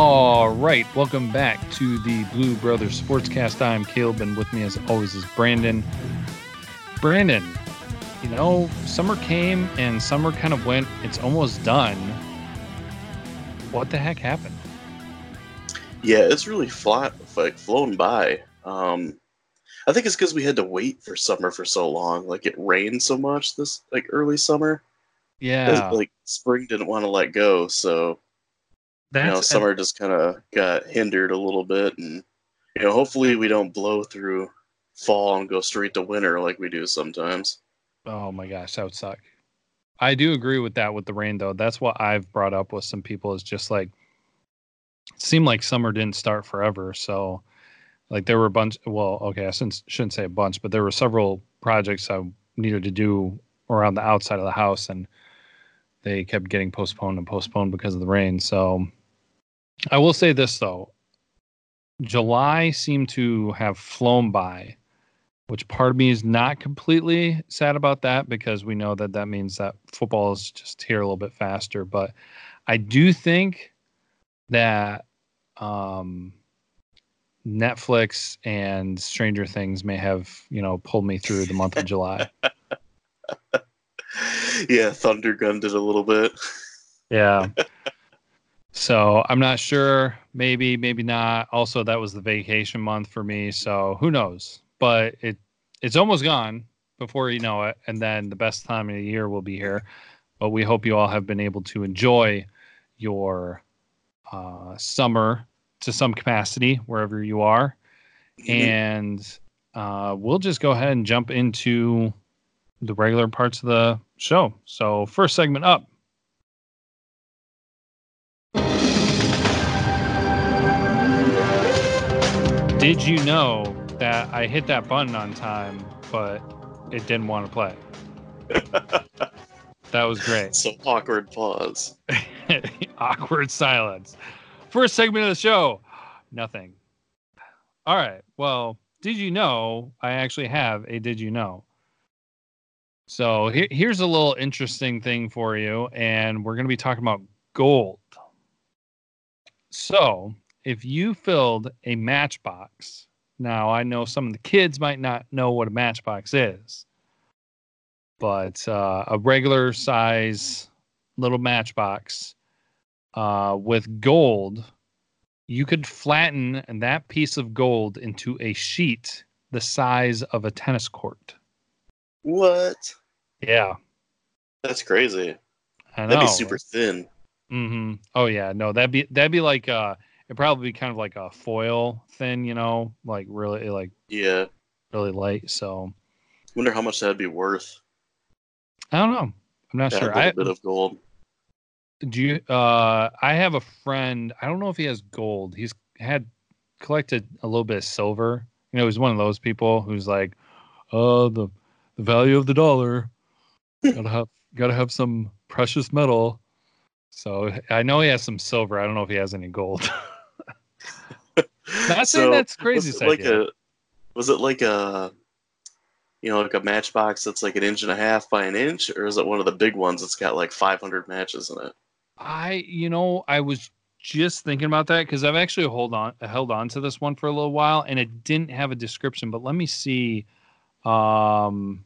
All right, welcome back to the Blue Brothers Sportscast. I'm Caleb, and with me, as always, is Brandon. Brandon, you know, summer came and summer kind of went. It's almost done. What the heck happened? Yeah, it's really flat, like flown by. Um, I think it's because we had to wait for summer for so long. Like it rained so much this like early summer. Yeah, like spring didn't want to let go, so that's you know summer just kind of got hindered a little bit, and you know hopefully we don't blow through fall and go straight to winter like we do sometimes. Oh my gosh, that would suck. I do agree with that with the rain though. That's what I've brought up with some people is just like it seemed like summer didn't start forever. So like there were a bunch well, okay, I shouldn't, shouldn't say a bunch, but there were several projects I needed to do around the outside of the house and they kept getting postponed and postponed because of the rain. So I will say this though. July seemed to have flown by which part of me is not completely sad about that because we know that that means that football is just here a little bit faster. But I do think that um, Netflix and Stranger Things may have, you know, pulled me through the month of July. yeah, Thunder gunned it a little bit. Yeah. So I'm not sure. Maybe, maybe not. Also, that was the vacation month for me. So who knows? but it it's almost gone before you know it, and then the best time of the year will be here. But we hope you all have been able to enjoy your uh, summer to some capacity wherever you are, mm-hmm. and uh, we'll just go ahead and jump into the regular parts of the show. So first segment up. Did you know that I hit that button on time, but it didn't want to play. that was great. So awkward pause. awkward silence. First segment of the show. Nothing. All right. Well, did you know I actually have a did you know? So here, here's a little interesting thing for you, and we're going to be talking about gold. So if you filled a matchbox now, I know some of the kids might not know what a matchbox is, but uh, a regular size little matchbox uh, with gold, you could flatten that piece of gold into a sheet the size of a tennis court. What? Yeah. That's crazy. That'd be super thin. Mm-hmm. Oh yeah, no, that'd be that'd be like uh it'd probably be kind of like a foil thin, you know, like really like yeah, really light. So, wonder how much that'd be worth. I don't know. I'm not sure. A I, bit of gold. Do you? Uh, I have a friend. I don't know if he has gold. He's had collected a little bit of silver. You know, he's one of those people who's like, "Oh, the the value of the dollar. gotta have gotta have some precious metal." So I know he has some silver. I don't know if he has any gold. Not saying so that's crazy. Was it like a was it like a you know like a matchbox that's like an inch and a half by an inch, or is it one of the big ones that's got like 500 matches in it? I you know I was just thinking about that because I've actually hold on held on to this one for a little while and it didn't have a description. But let me see. Um,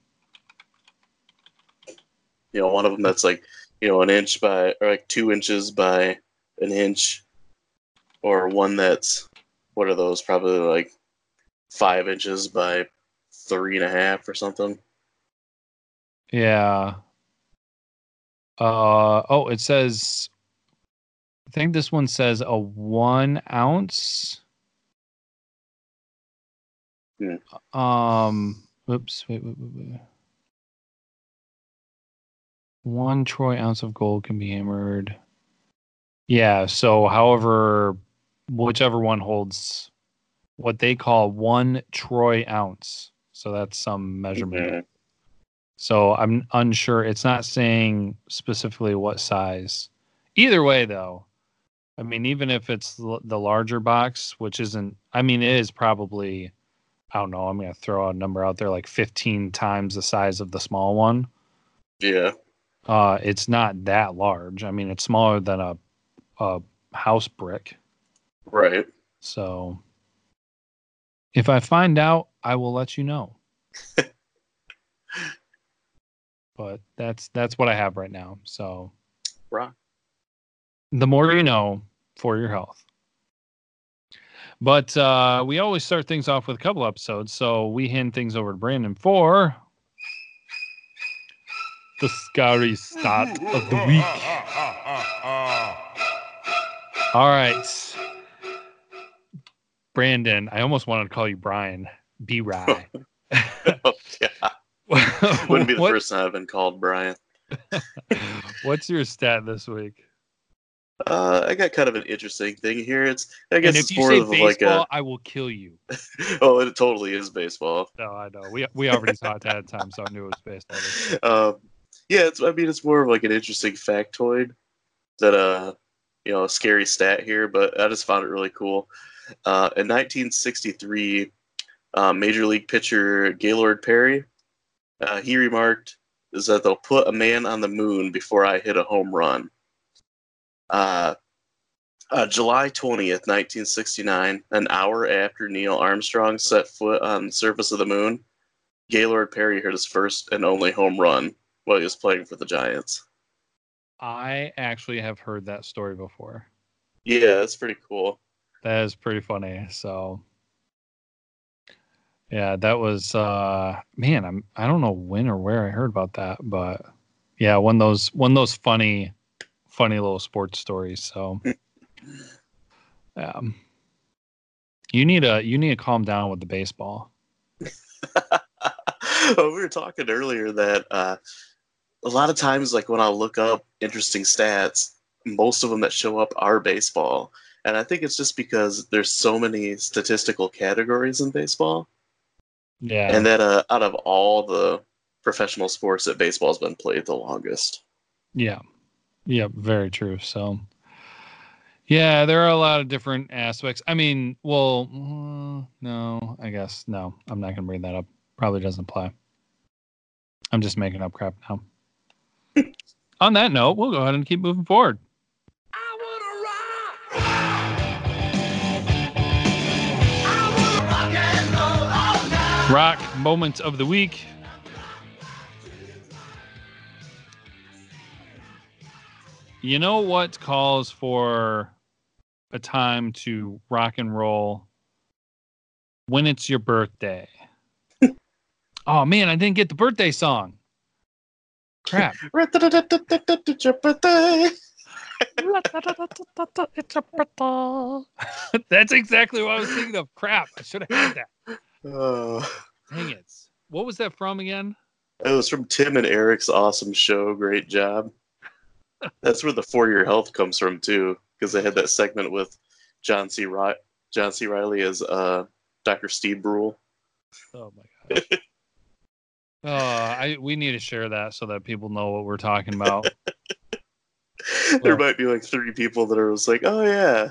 you know, one of them that's like you know an inch by or like two inches by an inch, or one that's what are those? Probably like five inches by three and a half or something. Yeah. Uh oh, it says. I think this one says a one ounce. Hmm. Um. Oops. Wait, wait, wait, wait. One troy ounce of gold can be hammered. Yeah. So, however whichever one holds what they call one troy ounce. So that's some measurement. Mm-hmm. So I'm unsure. It's not saying specifically what size. Either way, though, I mean, even if it's the larger box, which isn't, I mean, it is probably, I don't know, I'm going to throw a number out there like 15 times the size of the small one. Yeah. Uh, it's not that large. I mean, it's smaller than a, a house brick Right. So if I find out, I will let you know. but that's that's what I have right now. So Rock. the more you know for your health. But uh, we always start things off with a couple episodes, so we hand things over to Brandon for the scary start of the week. All right. Brandon, I almost wanted to call you Brian. B Rye. oh, yeah. Wouldn't be the first time I've been called Brian. What's your stat this week? Uh, I got kind of an interesting thing here. It's I guess it's you more say of baseball, like a I will kill you. oh, it totally is baseball. No, I know. We we already talked ahead of time, so I knew it was baseball. Um, yeah, it's I mean it's more of like an interesting factoid that uh you know a scary stat here, but I just found it really cool. Uh, in 1963, uh, Major League pitcher Gaylord Perry, uh, he remarked, "Is that they'll put a man on the moon before I hit a home run." Uh, uh, July 20th, 1969, an hour after Neil Armstrong set foot on the surface of the moon, Gaylord Perry hit his first and only home run while he was playing for the Giants. I actually have heard that story before. Yeah, that's pretty cool. That is pretty funny. So yeah, that was uh man, I'm I don't know when or where I heard about that, but yeah, one those one those funny funny little sports stories. So um you need a you need to calm down with the baseball. we were talking earlier that uh, a lot of times, like when I look up interesting stats, most of them that show up are baseball. And I think it's just because there's so many statistical categories in baseball. Yeah. And that uh, out of all the professional sports, that baseball's been played the longest. Yeah. Yeah, very true. So yeah, there are a lot of different aspects. I mean, well, mm, no, I guess no. I'm not going to bring that up. Probably doesn't apply. I'm just making up crap now. On that note, we'll go ahead and keep moving forward. Rock moment of the week. You know what calls for a time to rock and roll when it's your birthday? oh man, I didn't get the birthday song. Crap. It's your birthday. it's a birthday. That's exactly what I was thinking of. Crap. I should have had that. Oh. Dang it. What was that from again? It was from Tim and Eric's awesome show. Great job. That's where the four year Health comes from too, because they had that segment with John C. John C. Reilly as uh, Dr. Steve Brule. Oh my god. Oh, I we need to share that so that people know what we're talking about. there Well- might be like three people that are just like, "Oh yeah,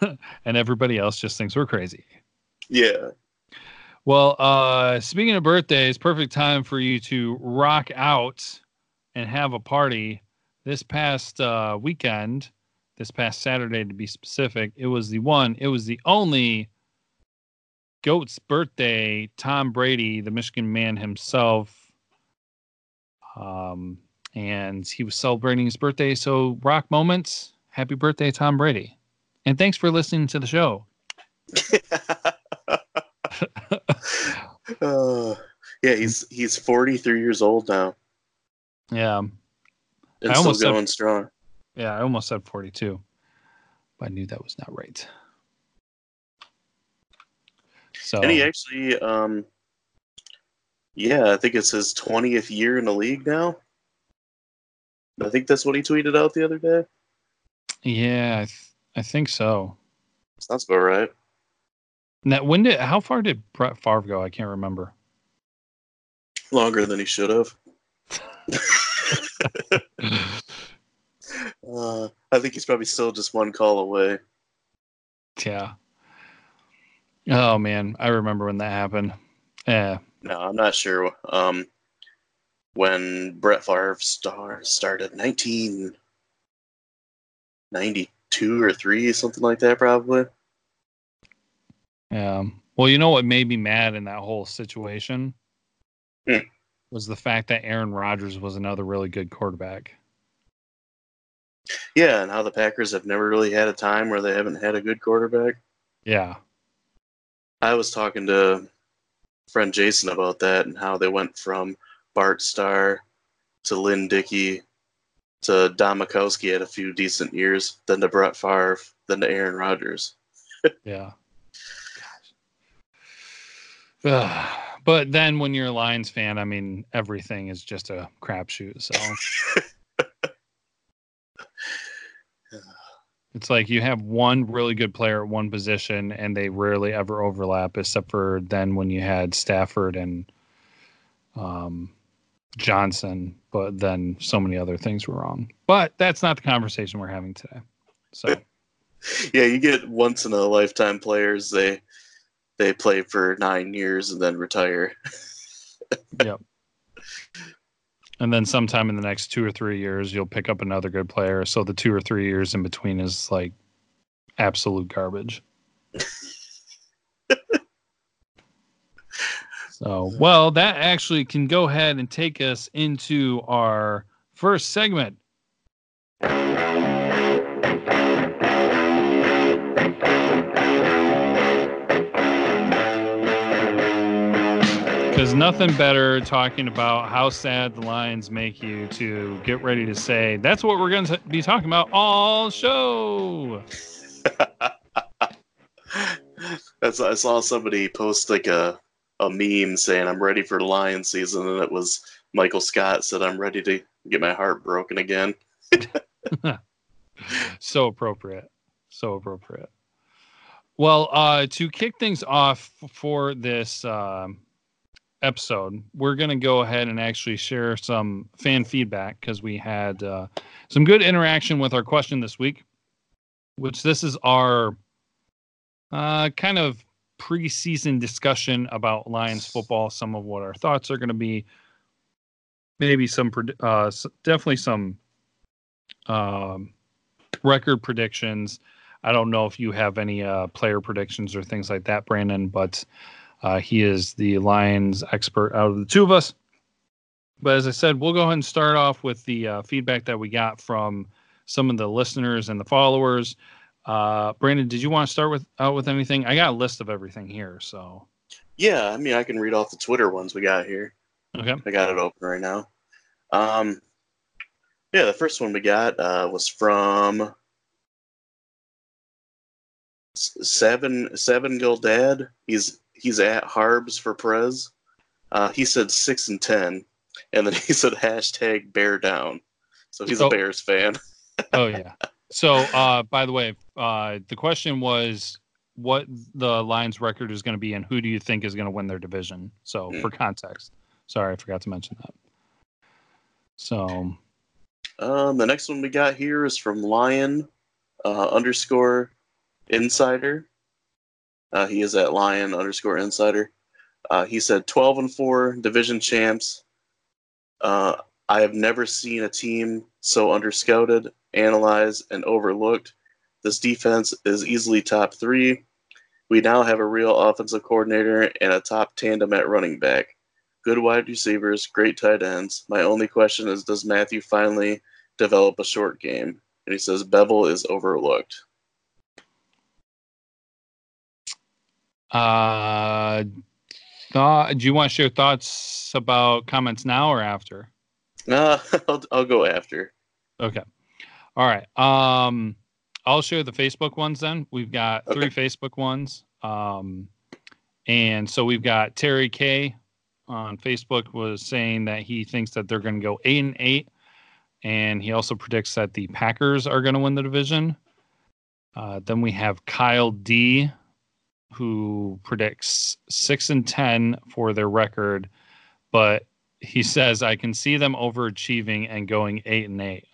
and everybody else just thinks we're crazy. yeah." Well, uh, speaking of birthdays, perfect time for you to rock out and have a party. This past uh, weekend, this past Saturday to be specific, it was the one, it was the only GOAT's birthday. Tom Brady, the Michigan man himself, um, and he was celebrating his birthday. So, rock moments. Happy birthday, Tom Brady. And thanks for listening to the show. uh, yeah, he's he's 43 years old now Yeah. and I still almost said- going strong. Yeah, I almost said 42, but I knew that was not right. So, And he actually, um, yeah, I think it's his 20th year in the league now. I think that's what he tweeted out the other day. yeah, I, th- I think so. Sounds about right. Now, when did, how far did Brett Favre go? I can't remember. Longer than he should have. Uh, I think he's probably still just one call away. yeah. Oh, man. I remember when that happened. Yeah. No, I'm not sure. Um, when Brett Favre star started 1992 or three, something like that, probably. Yeah. Well, you know what made me mad in that whole situation Hmm. was the fact that Aaron Rodgers was another really good quarterback. Yeah, and how the Packers have never really had a time where they haven't had a good quarterback. Yeah. I was talking to friend Jason about that and how they went from Bart Starr to Lynn Dickey to Don Majkowski had a few decent years, then to Brett Favre, then to Aaron Rodgers. Yeah. Ugh. but then when you're a Lions fan, I mean, everything is just a crapshoot. So it's like you have one really good player at one position, and they rarely ever overlap, except for then when you had Stafford and um, Johnson. But then so many other things were wrong. But that's not the conversation we're having today. So. yeah, you get once in a lifetime players. They they play for nine years and then retire. yep. And then sometime in the next two or three years, you'll pick up another good player. So the two or three years in between is like absolute garbage. so, well, that actually can go ahead and take us into our first segment. Because nothing better talking about how sad the lines make you to get ready to say that's what we're going to be talking about all show. That's I saw somebody post like a a meme saying I'm ready for lion season, and it was Michael Scott said I'm ready to get my heart broken again. so appropriate. So appropriate. Well, uh, to kick things off for this um, episode, we're going to go ahead and actually share some fan feedback because we had uh, some good interaction with our question this week, which this is our uh, kind of preseason discussion about Lions football, some of what our thoughts are going to be, maybe some, uh, definitely some um, record predictions. I don't know if you have any uh, player predictions or things like that, Brandon, but uh, he is the Lions expert out of the two of us. But as I said, we'll go ahead and start off with the uh, feedback that we got from some of the listeners and the followers. Uh, Brandon, did you want to start with out with anything? I got a list of everything here, so. Yeah, I mean, I can read off the Twitter ones we got here. Okay. I got it open right now. Um, yeah, the first one we got uh, was from Seven Seven Gildad. He's he's at Harbs for Prez. Uh, he said six and ten, and then he said hashtag Bear Down. So he's Oh. a Bears fan. oh yeah. So, uh, by the way, uh, the question was what the Lions' record is going to be, and who do you think is going to win their division? So, Hmm. for context, sorry, I forgot to mention that. So, Um, the next one we got here is from Lion uh, underscore Insider. Uh, he is at Lion underscore Insider. Uh, he said 12 and 4 division champs. Uh, I have never seen a team so underscouted, analyzed, and overlooked. This defense is easily top three. We now have a real offensive coordinator and a top tandem at running back. Good wide receivers, great tight ends. My only question is Does Matthew finally develop a short game? And he says Bevell is overlooked. Uh, thought, do you want to share thoughts about comments now or after? Uh, I'll, I'll go after. Okay. All right. Um, I'll share the Facebook ones then. We've got three Facebook ones. Um, and so we've got Terry K on Facebook was saying that he thinks that they're going to go eight and eight, and he also predicts that the Packers are going to win the division. Uh, then we have Kyle D, who predicts six and ten for their record, but he says I can see them overachieving and going eight and eight.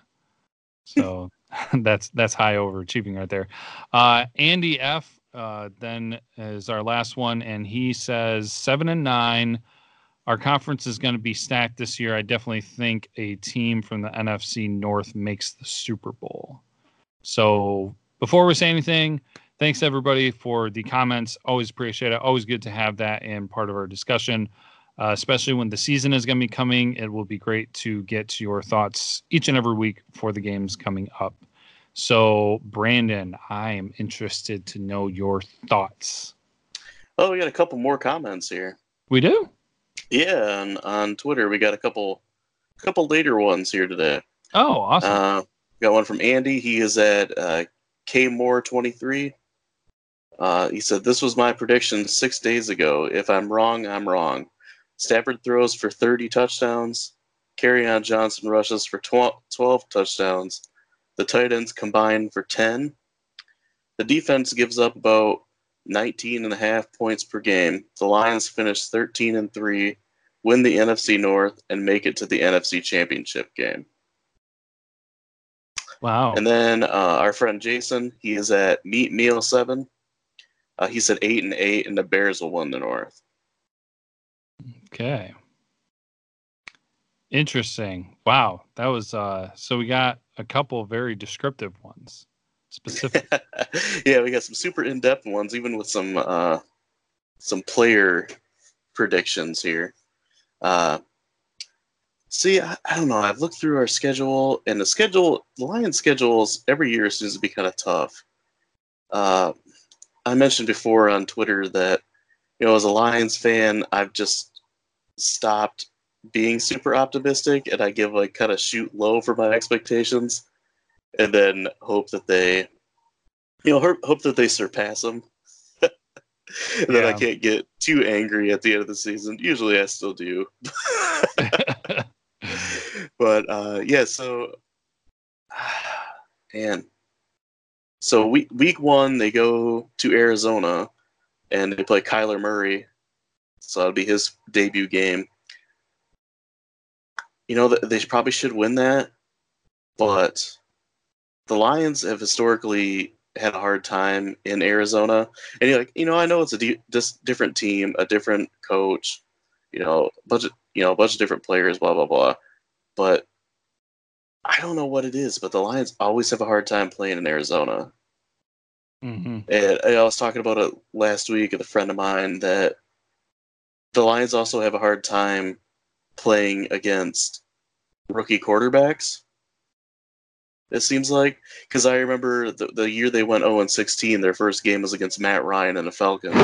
So that's that's high overachieving right there. Uh, Andy F. Uh, then is our last one, and he says seven and nine. Our conference is going to be stacked this year. I definitely think a team from the NFC North makes the Super Bowl. So before we say anything, thanks everybody for the comments. Always appreciate it. Always good to have that in part of our discussion, uh, especially when the season is going to be coming. It will be great to get your thoughts each and every week for the games coming up. So, Brandon, I am interested to know your thoughts. Oh, we got a couple more comments here. We do. Yeah, on, on Twitter we got a couple, couple later ones here today. Oh, awesome. Uh, got one from Andy. He is at uh, Kmore23. Uh, he said, This was my prediction six days ago. If I'm wrong, I'm wrong. Stafford throws for 30 touchdowns. Kerryon Johnson rushes for 12 touchdowns. The tight ends combine for 10. The defense gives up about 19 and a half points per game. The Lions finish 13 and 3, win the NFC North, and make it to the NFC Championship game. Wow. And then uh, our friend Jason, he is at Meat Meal 7. Uh, he said 8 and 8, and the Bears will win the North. Okay. Interesting. Wow. That was uh so we got a couple very descriptive ones. Specific. yeah, we got some super in-depth ones even with some uh some player predictions here. Uh see, I, I don't know. I've looked through our schedule and the schedule the Lions schedules every year seems to be kind of tough. Uh I mentioned before on Twitter that you know as a Lions fan, I've just stopped being super optimistic and I give like kind of shoot low for my expectations and then hope that they you know hope, hope that they surpass them. and yeah. then I can't get too angry at the end of the season. Usually I still do. but uh yeah, so man. So week week 1 they go to Arizona and they play Kyler Murray. So that'll be his debut game you know, they probably should win that, but the Lions have historically had a hard time in Arizona. And you're like, you know, I know it's a just different team, a different coach, you know, bunch of, you know, a bunch of different players, blah blah blah. But I don't know what it is, but the Lions always have a hard time playing in Arizona. Mm-hmm. And I was talking about it last week with a friend of mine that the Lions also have a hard time playing against rookie quarterbacks. It seems like because I remember the, the year they went 0 and 16, their first game was against Matt Ryan and the Falcons.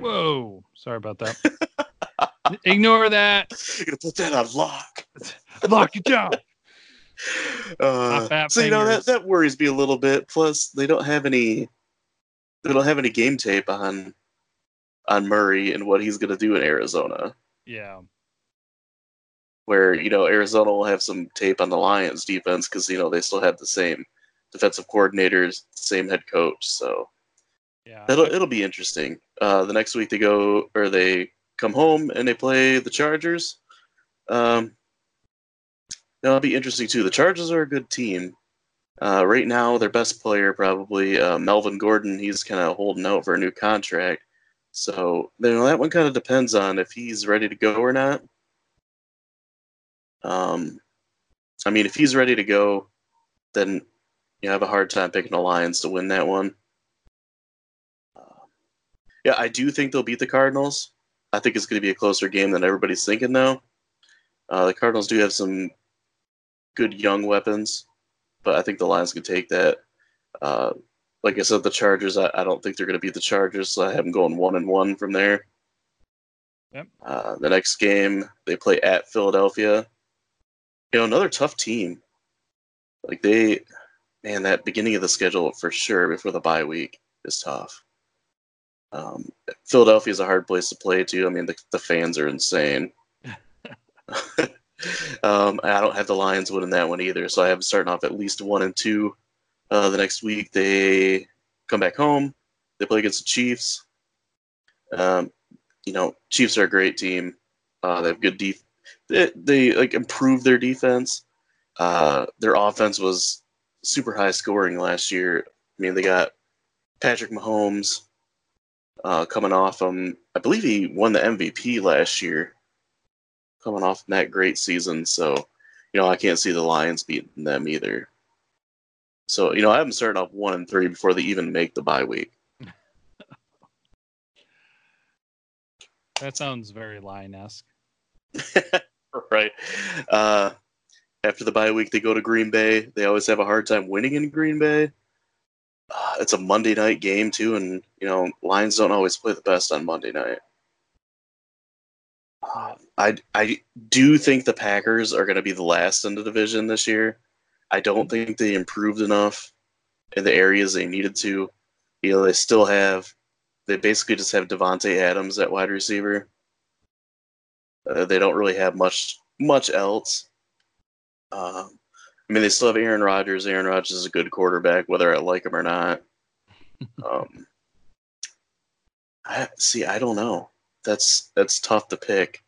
Whoa, sorry about that. Ignore that. You're gonna put that on lock. lock it down. Uh, so you know that that worries me a little bit. Plus, they don't have any. They don't have any game tape on on Murray and what he's gonna do in Arizona. Yeah where you know Arizona will have some tape on the Lions defense because you know they still have the same defensive coordinators, same head coach. So yeah, it'll it'll be interesting. Uh, the next week they go or they come home and they play the Chargers. Um, that'll be interesting too. The Chargers are a good team. Uh, right now, their best player probably uh, Melvin Gordon. He's kind of holding out for a new contract. So you know that one kind of depends on if he's ready to go or not. Um, I mean, if he's ready to go, then you have a hard time picking the Lions to win that one. Uh, yeah, I do think they'll beat the Cardinals. I think it's going to be a closer game than everybody's thinking, though. Uh, the Cardinals do have some good young weapons, but I think the Lions can take that. Uh, like I said, the Chargers, I, I don't think they're going to beat the Chargers, so I have them going one and one from there. Yep. Uh, the next game, they play at Philadelphia you know, another tough team. Like they, man, that beginning of the schedule for sure before the bye week is tough. Um, Philadelphia is a hard place to play too. I mean, the, the fans are insane. um, I don't have the Lions winning that one either, so I have starting off at least one and two. Uh, the next week they come back home. They play against the Chiefs. Um, you know, Chiefs are a great team. Uh, they have good def- they, they like improved their defense. Uh, their offense was super high scoring last year. I mean, they got Patrick Mahomes uh, coming off him. I believe he won the MVP last year, coming off that great season. So, you know, I can't see the Lions beating them either. So you know, I have them starting off one and three before they even make the bye week. that sounds very lion esque. right. Uh, after the bye week, they go to Green Bay. They always have a hard time winning in Green Bay. Uh, it's a Monday night game too, and you know Lions don't always play the best on Monday night. Uh, I I do think the Packers are going to be the last in the division this year. I don't think they improved enough in the areas they needed to. You know, they still have they basically just have Davante Adams at wide receiver. Uh, they don't really have much much else. Uh, I mean, they still have Aaron Rodgers. Aaron Rodgers is a good quarterback, whether I like him or not. um, I see. I don't know. That's that's tough to pick.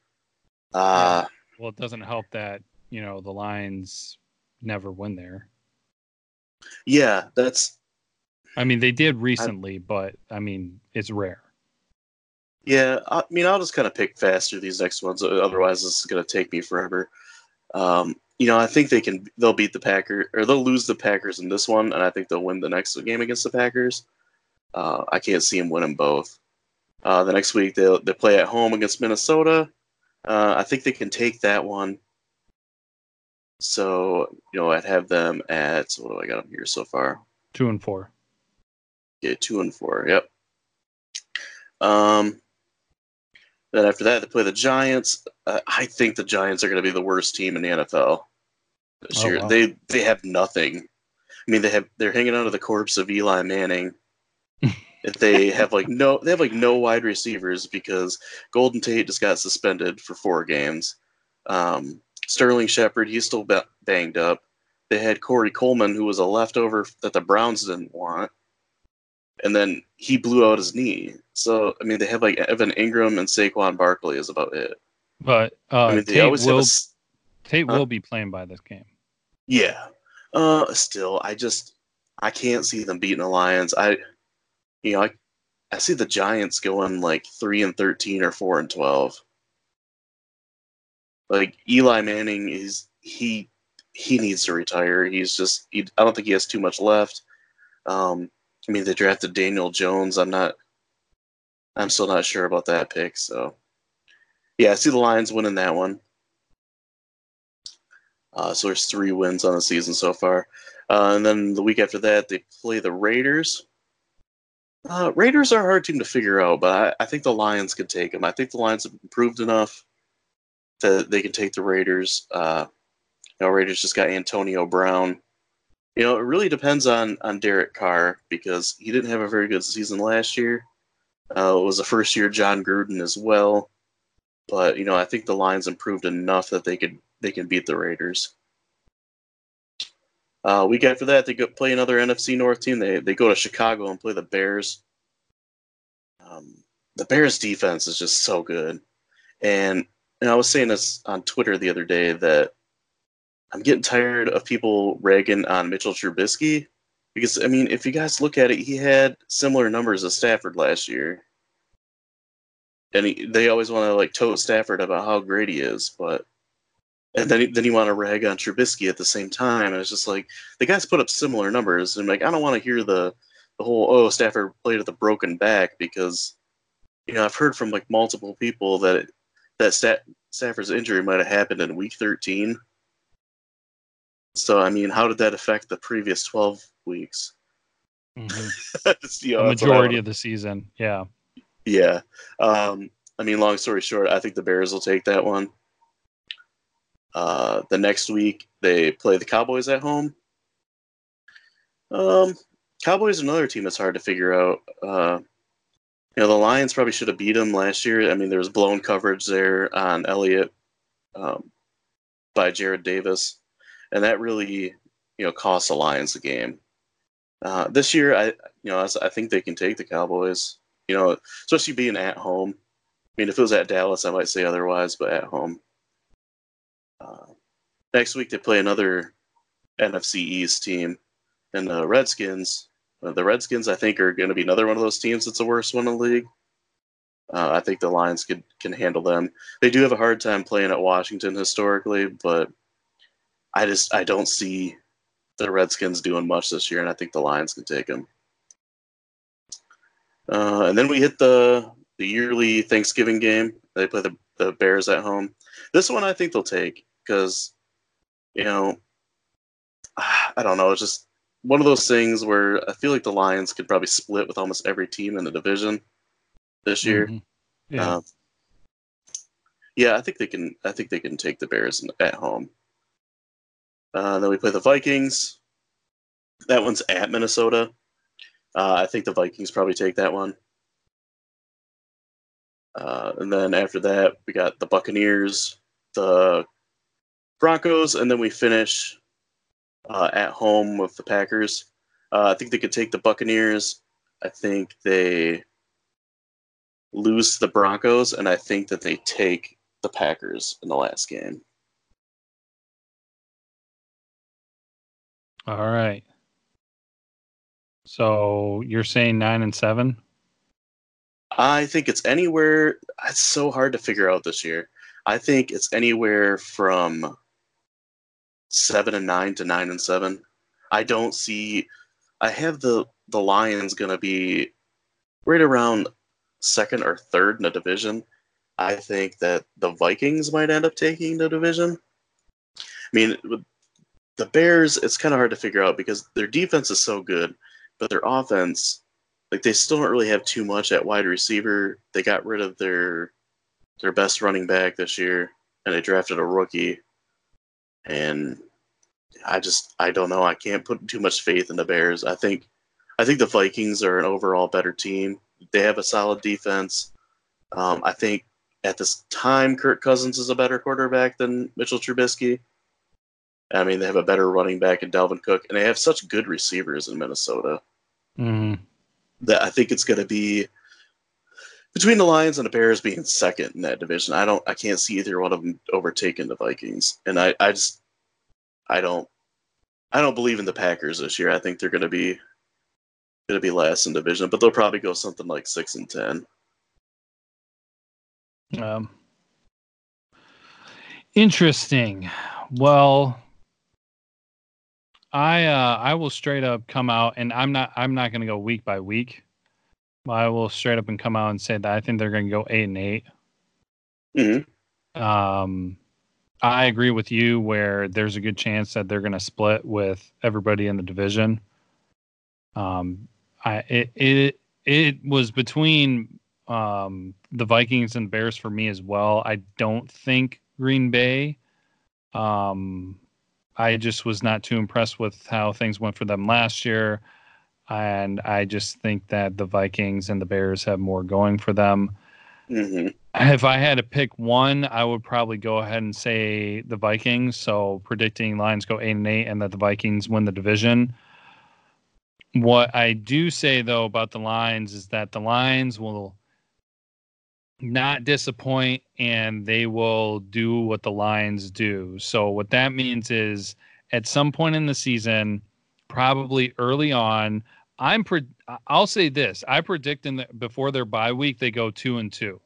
Uh. Well, it doesn't help that you know the Lions never win there. Yeah, that's. I mean, they did recently, I, but I mean, it's rare. Yeah, I mean, I'll just kind of pick faster these next ones. Otherwise, this is going to take me forever. Um, you know, I think they can. They'll beat the Packers, or they'll lose the Packers in this one, and I think they'll win the next game against the Packers. Uh, I can't see them winning both. Uh, the next week they they play at home against Minnesota. Uh, I think they can take that one. So you know, I'd have them at what do I got them here so far? Two and four. Yeah, two and four. Yep. Um, then after that, they play the Giants. Uh, I think the Giants are going to be the worst team in the NFL this oh, year. Wow. They they have nothing. I mean, they have they're hanging onto the corpse of Eli Manning. They have like no they have like no wide receivers because Golden Tate just got suspended for four games. Um, Sterling Shepard he's still banged up. They had Corey Coleman who was a leftover that the Browns didn't want and then he blew out his knee. So I mean, they have like Evan Engram and Saquon Barkley is about it. But uh, I mean, Tate, will, a, Tate will be playing by this game. Yeah. Uh, still, I just I can't see them beating the Lions. I, you know, I I see the Giants going like three and thirteen or four and twelve. Like Eli Manning is he he needs to retire. He's just he, I don't think he has too much left. Um, I mean, they drafted Daniel Jones. I'm not. I'm still not sure about that pick. So, yeah, I see the Lions winning that one. Uh, so there's three wins on the season so far, uh, and then the week after that they play the Raiders. Uh, Raiders are a hard team to figure out, but I, I, think the Lions could take them. I think the Lions have improved enough that they can take the Raiders. Uh, you know, Raiders just got Antonio Brown, you know, it really depends on on Derek Carr because he didn't have a very good season last year. Uh, it was the first year Jon Gruden as well, but you know, I think the Lions improved enough that they could they can beat the Raiders. Uh, week after that, they go play another NFC North team. They they go to Chicago and play the Bears. Um, the Bears defense is just so good, and and I was saying this on Twitter the other day that I'm getting tired of people ragging on Mitchell Trubisky because I mean, if you guys look at it, he had similar numbers as Stafford last year, and he, they always want to like tote Stafford about how great he is, but and then then you want to rag on Trubisky at the same time, and it's just like the guys put up similar numbers, and like I don't want to hear the the whole oh Stafford played with a broken back because you know I've heard from like multiple people that it, that Stat, Stafford's injury might have happened in week 13 so, I mean, how did that affect the previous 12 weeks? Mm-hmm. you know, the majority of the season. Yeah. Yeah. Um, I mean, long story short, I think the Bears will take that one. Uh, the next week, they play the Cowboys at home. Um, Cowboys another team that's hard to figure out. Uh, you know, the Lions probably should have beat them last year. I mean, there was blown coverage there on Elliott um, by Jarrad Davis and that really you know cost the Lions the game. Uh, this year, I you know I, I think they can take the Cowboys. You know, especially being at home. I mean, if it was at Dallas, I might say otherwise, but at home. Uh, next week they play another NFC East team, and the Redskins. Uh, the Redskins, I think, are going to be another one of those teams that's the worst one in the league. Uh, I think the Lions could can handle them. They do have a hard time playing at Washington historically, but I just I don't see the Redskins doing much this year, and I think the Lions can take them. Uh, and then we hit the the yearly Thanksgiving game. They play the, the Bears at home. This one I think they'll take because, you know, I don't know. It's just one of those things where I feel like the Lions could probably split with almost every team in the division this year. Mhm. Yeah. Um, yeah, I think they can. I think they can take the Bears at home. Uh, then we play the Vikings. That one's at Minnesota. Uh, I think the Vikings probably take that one. Uh, and then after that, we got the Buccaneers, the Broncos, and then we finish uh, at home with the Packers. Uh, I think they could take the Buccaneers. I think they lose to the Broncos, and I think that they take the Packers in the last game. All right. So you're saying nine and seven? I think it's anywhere. It's so hard to figure out this year. I think it's anywhere from seven and nine to nine and seven. I don't see. I have the the Lions gonna be right around second or third in the division. I think that the Vikings might end up taking the division. I mean, the Bears, it's kind of hard to figure out because their defense is so good, but their offense, like they still don't really have too much at wide receiver. They got rid of their their best running back this year, and they drafted a rookie. And I just I don't know. I can't put too much faith in the Bears. I think I think the Vikings are an overall better team. They have a solid defense. Um, I think at this time, Kirk Cousins is a better quarterback than Mitchell Trubisky. I mean, they have a better running back in Dalvin Cook, and they have such good receivers in Minnesota Mm-hmm. that I think it's going to be between the Lions and the Bears being second in that division. I don't, I can't see either one of them overtaking the Vikings, and I, I just, I don't, I don't believe in the Packers this year. I think they're going to be, going to be last in division, but they'll probably go something like six and ten. Um, interesting. Well, I uh, I will straight up come out, and I'm not I'm not going to go week by week. I will straight up and come out and say that I think they're going to go eight and 8 Mm-hmm. Um, I agree with you where there's a good chance that they're going to split with everybody in the division. Um, I it it it was between um the Vikings and Bears for me as well. I don't think Green Bay. Um, I just was not too impressed with how things went for them last year, and I just think that the Vikings and the Bears have more going for them. Mm-hmm. If I had to pick one, I would probably go ahead and say the Vikings. So predicting Lions go eight and eight, and that the Vikings win the division. What I do say though about the Lions is that the Lions will not disappoint and they will do what the Lions do. So what that means is at some point in the season, probably early on, I'm pre- I'll say this. I predict in the, before their bye week they go 2 and 2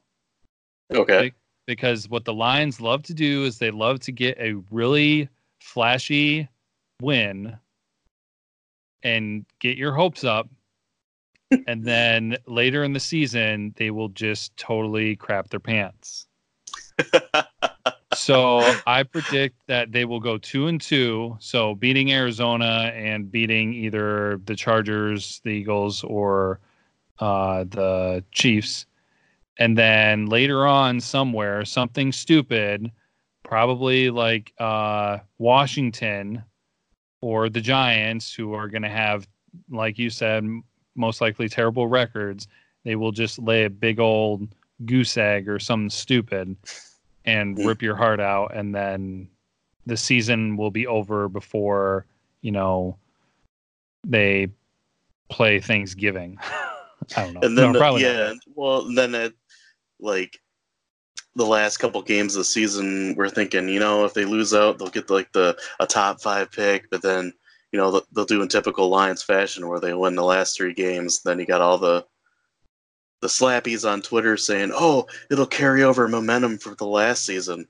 Okay. because what the Lions love to do is they love to get a really flashy win and get your hopes up. and then later in the season, they will just totally crap their pants. so I predict that they will go two and two. So beating Arizona and beating either the Chargers, the Eagles, or uh, the Chiefs. And then later on, somewhere, something stupid, probably like uh, Washington or the Giants, who are going to have, like you said, most likely terrible records. They will just lay a big old goose egg or something stupid and Mm. rip your heart out. And then the season will be over before, you know, they play Thanksgiving. I don't know. And then, No, the- probably not. yeah, well, then it, like the last couple games of the season, we're thinking, you know, if they lose out, they'll get like the a top five pick, but then you know they'll, they'll do in typical Lions fashion where they win the last three games. Then you got all the the slappies on Twitter saying, "Oh, it'll carry over momentum for the last season,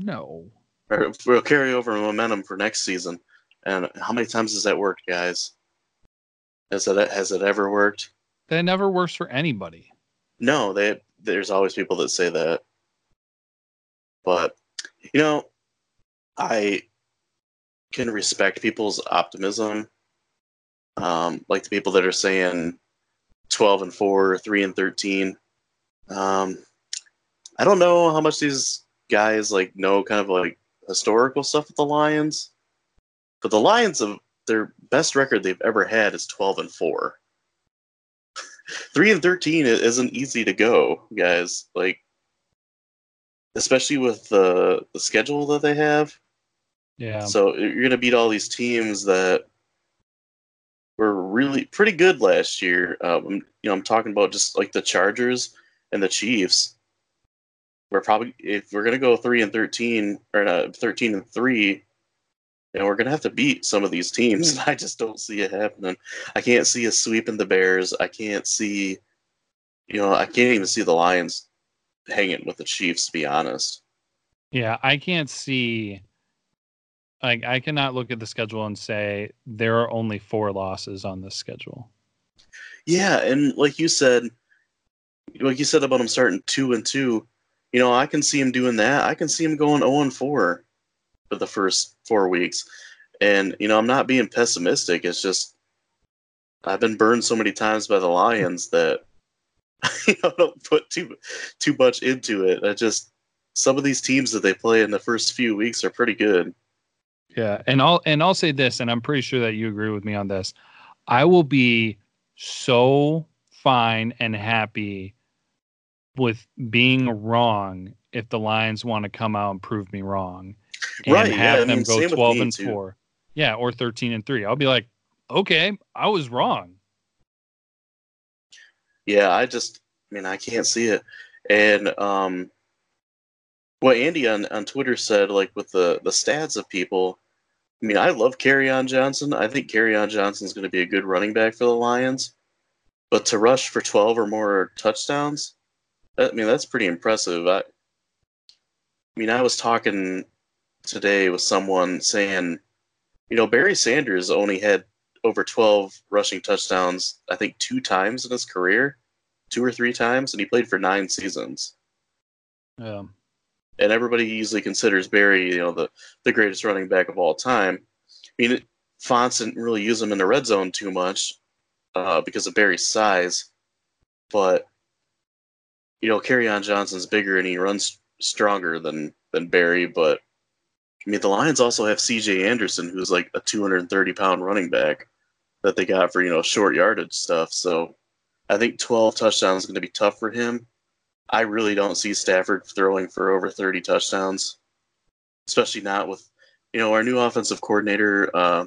No. or it'll carry over momentum for next season." And how many times has that worked, guys? Has it has it ever worked? That never works for anybody. No, they there's always people that say that. But you know, I can respect people's optimism. Um, like the people that are saying 12 and 4, 3 and 13. Um, I don't know how much these guys like know kind of like historical stuff with the Lions, but the Lions of their best record they've ever had is 12 and 4. 3 and 13 isn't easy to go, guys. Like especially with the the schedule that they have. Yeah. So you're going to beat all these teams that were really pretty good last year. Um, you know, I'm talking about just like the Chargers and the Chiefs. We're probably if we're going to go three and thirteen or not, thirteen and three, and we're going to have to beat some of these teams. And I just don't see it happening. I can't see us sweeping the Bears. I can't see, you know, I can't even see the Lions hanging with the Chiefs. To be honest. Yeah, I can't see like I cannot look at the schedule and say there are only four losses on this schedule. Yeah, and like you said, like you said about him starting two and two, you know, I can see him doing that. I can see him going zero oh and four for the first four weeks, and you know, I'm not being pessimistic. It's just I've been burned so many times by the Lions that you know, don't put too too much into it. I just some of these teams that they play in the first few weeks are pretty good. Yeah, and I'll and I'll say this, and I'm pretty sure that you agree with me on this. I will be so fine and happy with being wrong if the Lions want to come out and prove me wrong and right, have yeah, them I mean, go 12 and too. 4. Yeah, or 13 and 3. I'll be like, "Okay, I was wrong." Yeah, I just, I mean, I can't see it. And um, what Andy on, on Twitter said, like with the the stats of people, I mean, I love Kerryon Johnson. I think Kerryon Johnson is going to be a good running back for the Lions. But to rush for 12 or more touchdowns, I mean, that's pretty impressive. I, I mean, I was talking today with someone saying, you know, Barry Sanders only had over 12 rushing touchdowns, I think, two times in his career, two or three times, and he played for nine seasons. Yeah. And everybody usually considers Barry, you know, the, the greatest running back of all time. I mean, Fontes didn't really use him in the red zone too much uh, because of Barry's size, but you know, Kerryon Johnson's bigger and he runs stronger than than Barry, but I mean, the Lions also have C.J. Anderson, who's like a 230 pound running back that they got for you know short yardage stuff. So I think 12 touchdowns is going to be tough for him. I really don't see Stafford throwing for over 30 touchdowns, especially not with you know our new offensive coordinator uh,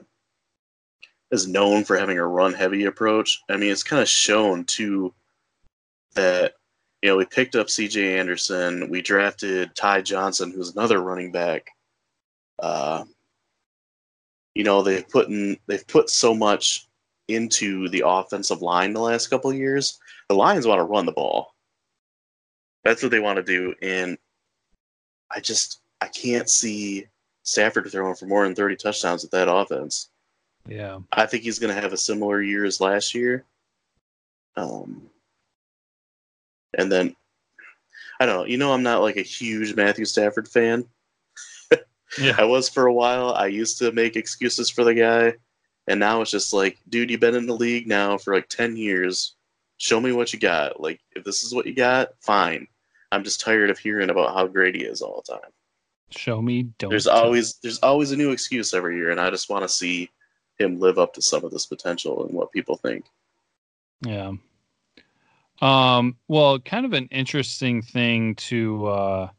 is known for having a run heavy approach. I mean, it's kind of shown too that you know we picked up C.J. Anderson, we drafted Ty Johnson, who's another running back. Uh, you know they've put in they've put so much into the offensive line the last couple years. The Lions want to run the ball. That's what they want to do, and I just I can't see Stafford throwing for more than thirty touchdowns with that offense. Yeah, I think he's going to have a similar year as last year. Um, and then I don't know. You know, I'm not like a huge Matthew Stafford fan. yeah. I was for a while. I used to make excuses for the guy, and now it's just like, dude, you've been in the league now for like ten years. Show me what you got. Like, if this is what you got, fine. I'm just tired of hearing about how great he is all the time. Show me. Don't. There's tell. always there's always a new excuse every year, and I just want to see him live up to some of this potential and what people think. Yeah. Um, well, kind of an interesting thing to uh,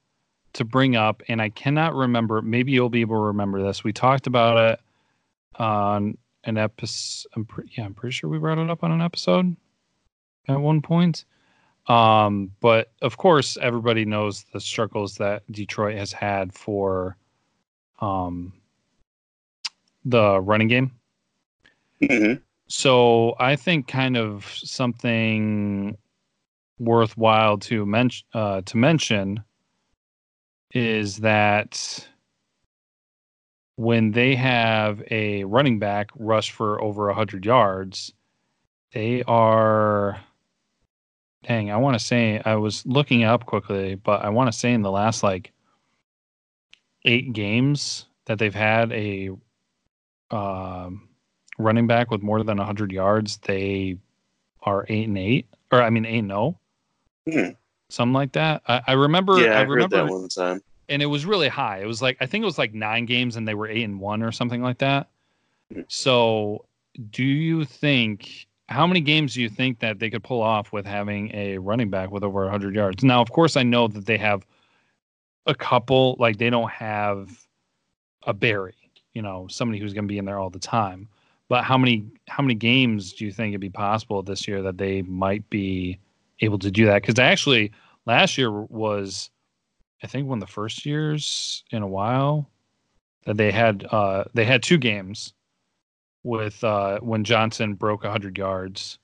to bring up, and I cannot remember. Maybe you'll be able to remember this. We talked about it on an episode. I'm pre- yeah, I'm pretty sure we brought it up on an episode at one point. Um, but of course, everybody knows the struggles that Detroit has had for um, the running game. Mm-hmm. So I think kind of something worthwhile to mention uh, to mention is that when they have a running back rush for over 100 yards, they are. Dang, I want to say I was looking up quickly, but I want to say in the last like eight games that they've had a um, running back with more than 100 yards, they are eight and eight, or I mean eight and zero, Hmm. something like that. I, I remember. Yeah, I, I remember, that one time. and it was really high. It was like I think it was like nine games, and they were eight and one or something like that. Hmm. So, do you think? How many games do you think that they could pull off with having a running back with over 100 yards? Now, of course, I know that they have a couple. Like they don't have a Barry, you know, somebody who's going to be in there all the time. But how many how many games do you think it'd be possible this year that they might be able to do that? Because actually, last year was, I think, one of the first years in a while that they had uh, they had two games with uh, when Johnson broke 100 yards,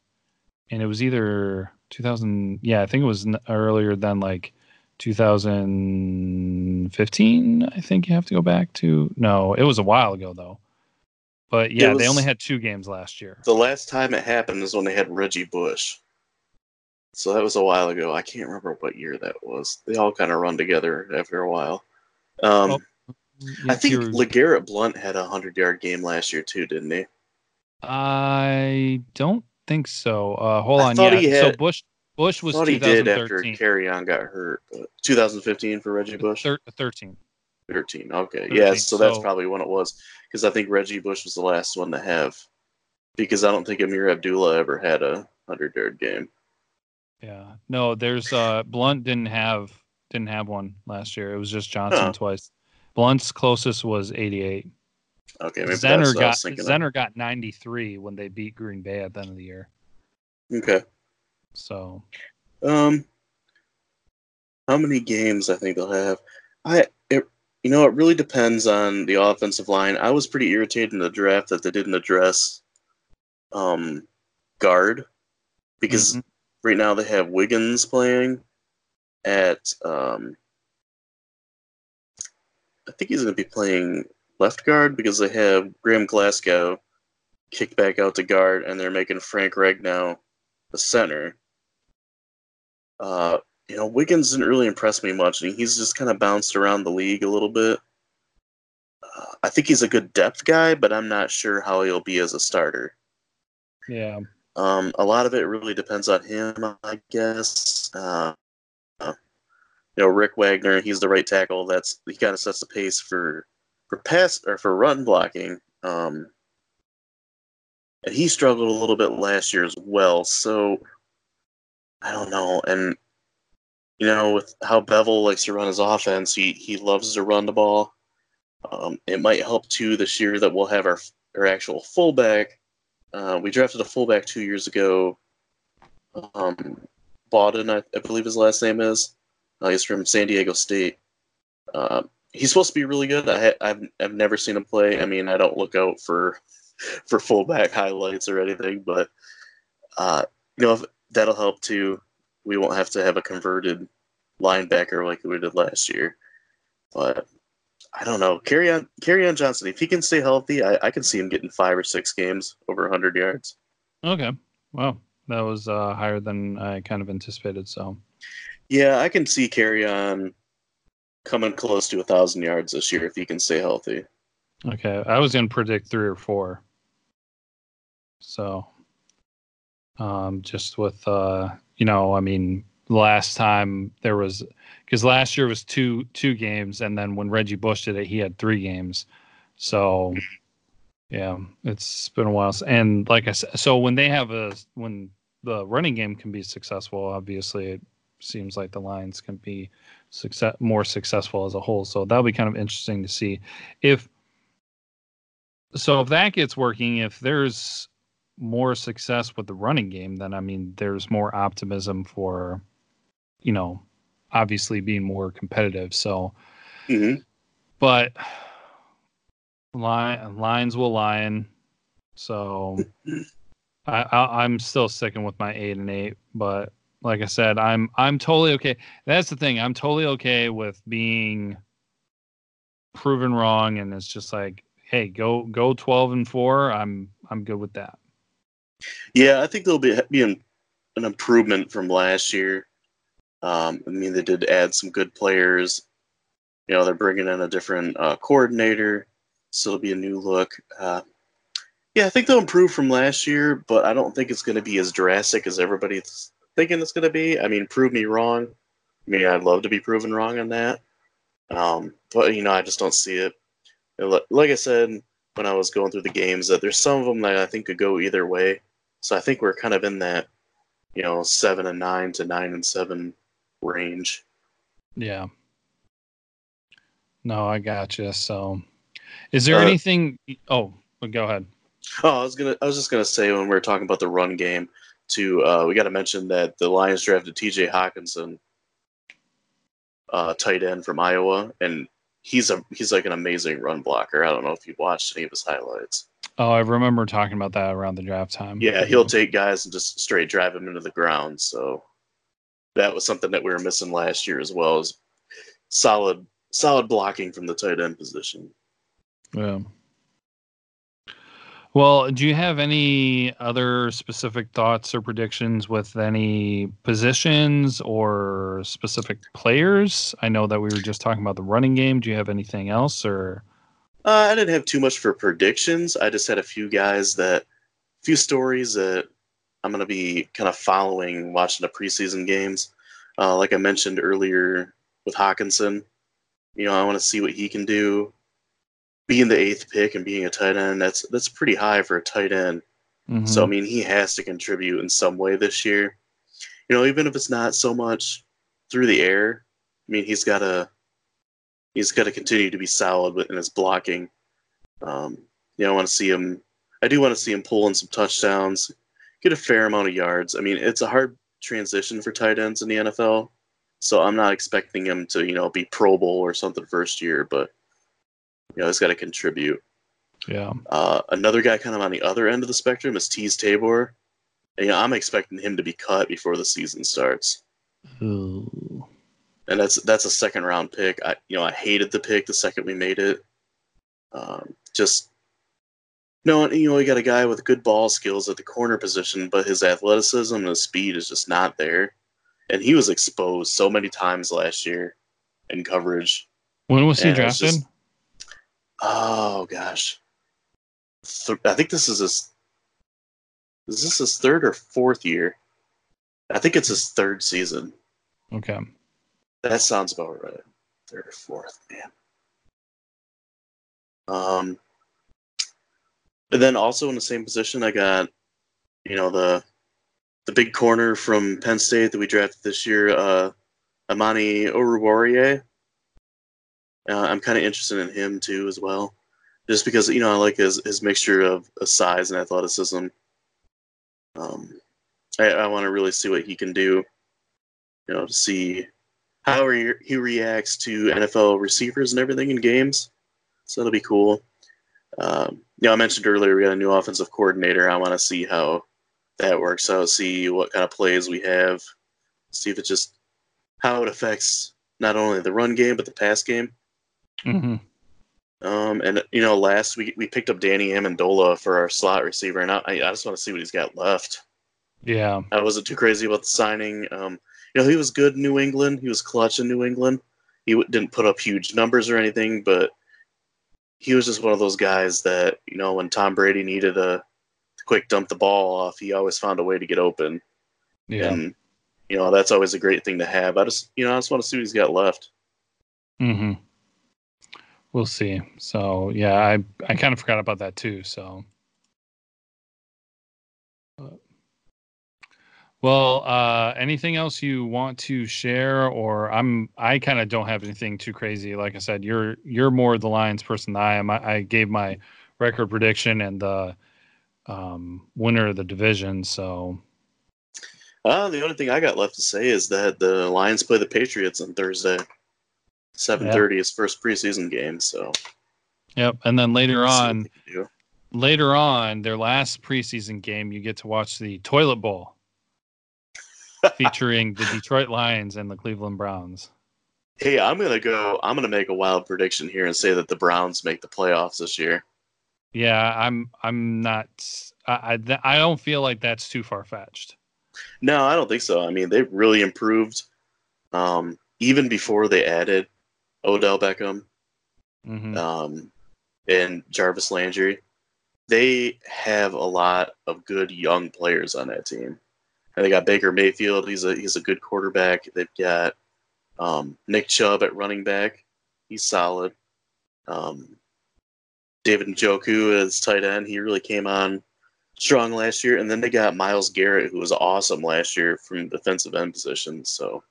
and it was either 2000. Yeah, I think it was earlier than like 2015. I think you have to go back to. No, it was a while ago though. But yeah, they only had two games last year. The last time it happened is when they had Reggie Bush. So that was a while ago. I can't remember what year that was. They all kind of run together after a while. Um, Well, I think you're- LeGarrette Blount had a hundred yard game last year too, didn't he? I don't think so. Uh, hold I on. thought Yeah. he So had- Bush Bush was thought he did after 2013. Kerryon got hurt. But 2015 for Reggie Bush. Thir- 13. 13. Okay. 13, Yeah, so that's so- probably when it was. Because I think Reggie Bush was the last one to have. Because I don't think Ameer Abdullah ever had a 100 yard game. Yeah. No, there's uh Blunt didn't have didn't have one last year. It was just Johnson Huh. twice. Blount's closest was 88. Okay, maybe Zenner that's what I got thinking. of. Got 93 when they beat Green Bay at the end of the year. Okay. So Um, how many games I think they'll have? I it you know it really depends on the offensive line. I was pretty irritated in the draft that they didn't address um guard because Mhm. right now they have Wiggins playing at um I think he's going to be playing left guard because they have Graham Glasgow kicked back out to guard and they're making Frank Ragnow the center. Uh, you know, Wiggins didn't really impress me much. and He's just kind of bounced around the league a little bit. Uh, I think he's a good depth guy, but I'm not sure how he'll be as a starter. yeah. Um, a lot of it really depends on him, I guess. Uh, uh, you know, Rick Wagner, he's the right tackle. That's he kind of sets the pace for for pass or for run blocking. Um, and he struggled a little bit last year as well. So I don't know. And you know, with how Bevell likes to run his offense, he he loves to run the ball. Um, it might help too this year that we'll have our our actual fullback. Uh, we drafted a fullback two years ago. Um, Bawden, I, I believe his last name is. Uh, he's from San Diego State. Uh, he's supposed to be really good. I ha- I've I've never seen him play. I mean, I don't look out for for fullback highlights or anything, but uh, you know that'll help too. We won't have to have a converted linebacker like we did last year. But I don't know. Kerryon, carry on Johnson. If he can stay healthy, I, I can see him getting five or six games over 100 yards. Okay. Well, that was uh, higher than I kind of anticipated. So Yeah, I can see Kerryon coming close to a thousand yards this year if he can stay healthy. okay, I was gonna predict three or four. So, um, just with uh, you know, I mean, last time there was because last year was two two games, and then when Reggie Bush did it, he had three games. So, yeah, it's been a while. And like I said, so when they have a when the running game can be successful, obviously it seems like the Lions can be success more successful as a whole. So that'll be kind of interesting to see if. So if that gets working, if there's more success with the running game, then I mean, there's more optimism for, you know, obviously being more competitive. So, hmm but line, lines will lion. So I, I I'm still sticking with my eight and eight, but like I said, I'm I'm totally okay. That's the thing. I'm totally okay with being proven wrong, and it's just like, hey, go go twelve and four. I'm I'm good with that. Yeah, I think there'll be be an, an improvement from last year. Um, I mean, they did add some good players. You know, they're bringing in a different uh, coordinator, so it'll be a new look. Uh, yeah, I think they'll improve from last year, but I don't think it's going to be as drastic as everybody's thinking it's going to be. I mean, prove me wrong. I mean, I'd love to be proven wrong on that. Um, but you know, I just don't see it. Like I said when I was going through the games, that there's some of them that I think could go either way. So I think we're kind of in that, you know, seven and nine to nine and seven range. Yeah. No, I gotcha. So, is there Uh, anything? Oh, go ahead. Oh, I was gonna. I was just gonna say when we were talking about the run game, too. Uh, we got to mention that the Lions drafted T.J. Hockenson, uh, tight end from Iowa, and he's a he's like an amazing run blocker. I don't know if you've watched any of his highlights. Oh, I remember talking about that around the draft time. Yeah, he'll take guys and just straight drive them into the ground. So that was something that we were missing last year as well as solid solid blocking from the tight end position. Yeah. Well, do you have any other specific thoughts or predictions with any positions or specific players? I know that we were just talking about the running game. Do you have anything else or Uh, I didn't have too much for predictions. I just had a few guys that, a few stories that I'm going to be kind of following watching the preseason games. Uh, like I mentioned earlier with Hockenson, you know, I want to see what he can do. Being the eighth pick and being a tight end, that's that's pretty high for a tight end. Mm-hmm. So I mean, he has to contribute in some way this year. You know, even if it's not so much through the air. I mean, he's got to he's got to continue to be solid in his blocking. Um, you know, I want to see him. I do want to see him pulling some touchdowns, get a fair amount of yards. I mean, it's a hard transition for tight ends in the NFL, so I'm not expecting him to you know be Pro Bowl or something first year, but you know, he's got to contribute. yeah. Uh, another guy kind of on the other end of the spectrum is Teez Tabor. And, you know, I'm expecting him to be cut before the season starts. Ooh. And that's that's a second round pick. I you know I hated the pick the second we made it. Um, just no, you know we got a guy with good ball skills at the corner position, but his athleticism and his speed is just not there. And he was exposed so many times last year in coverage. When was he And it was drafted? just- Oh gosh, Th- I think this is his. Is this his third or fourth year? I think it's his third season. Okay. That sounds about right. Third or fourth, man. Um, and then also in the same position, I got, you know, the the big corner from Penn State that we drafted this year, uh, Amani Oruwariye. Uh, I'm kind of interested in him too as well, just because you know I like his his mixture of, of size and athleticism. Um, I, I want to really see what he can do. You know, to see how he, he reacts to NFL receivers and everything in games. So that'll be cool. Um, you know, I mentioned earlier we got a new offensive coordinator. I want to see how that works out. See what kind of plays we have. See if it just how it affects not only the run game but the pass game. Hmm Um, and you know, last week we picked up Danny Amendola for our slot receiver, and I, I just want to see what he's got left. Yeah. I wasn't too crazy about the signing. Um, you know, he was good in New England. He was clutch in New England. He w- didn't put up huge numbers or anything, but he was just one of those guys that you know, when Tom Brady needed a quick dump the ball off, he always found a way to get open. Yeah. And you know, that's always a great thing to have. I just, you know, I just want to see what he's got left. hmm We'll see. So yeah, I I kind of forgot about that too. So. Well, uh, anything else you want to share, or I'm I kind of don't have anything too crazy. Like I said, you're you're more the Lions person than I am. I, I gave my record prediction and the um, winner of the division. So Uh, the only thing I got left to say is that the Lions play the Patriots on Thursday. Seven thirty is first preseason game, so yep. And then later on, they later on, their last preseason game, you get to watch the Toilet Bowl featuring the Detroit Lions and the Cleveland Browns. Hey, I'm gonna go. I'm gonna make a wild prediction here and say that the Browns make the playoffs this year. Yeah, I'm. I'm not. I. I, I don't feel like that's too far fetched. No, I don't think so. I mean, they've really improved. Um, even before they added Odell Beckham Mm-hmm. um, and Jarvis Landry, they have a lot of good young players on that team. And they got Baker Mayfield. He's a he's a good quarterback. They've got um, Nick Chubb at running back. He's solid. Um, David Njoku as tight end. He really came on strong last year. And then they got Myles Garrett, who was awesome last year from defensive end position. So,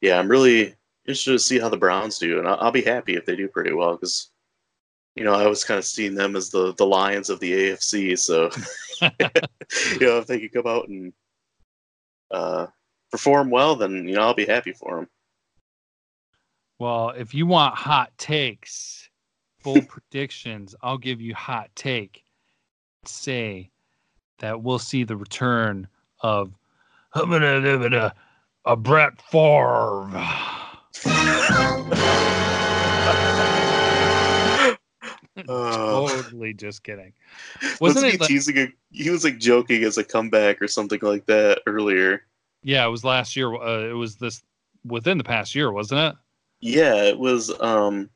yeah, I'm really interested to see how the Browns do, and I'll, I'll be happy if they do pretty well because, you know, I was kind of seeing them as the the Lions of the AFC. So, you know, if they could come out and uh, perform well, then you know I'll be happy for them. Well, if you want hot takes, full predictions, I'll give you hot take. Say that we'll see the return of a, a Brett Favre. Oh. totally just kidding. Wasn't it? like- teasing? A, he was like joking as a comeback or something like that earlier. yeah, it was last year. Uh, it was this within the past year, wasn't it? Yeah, it was um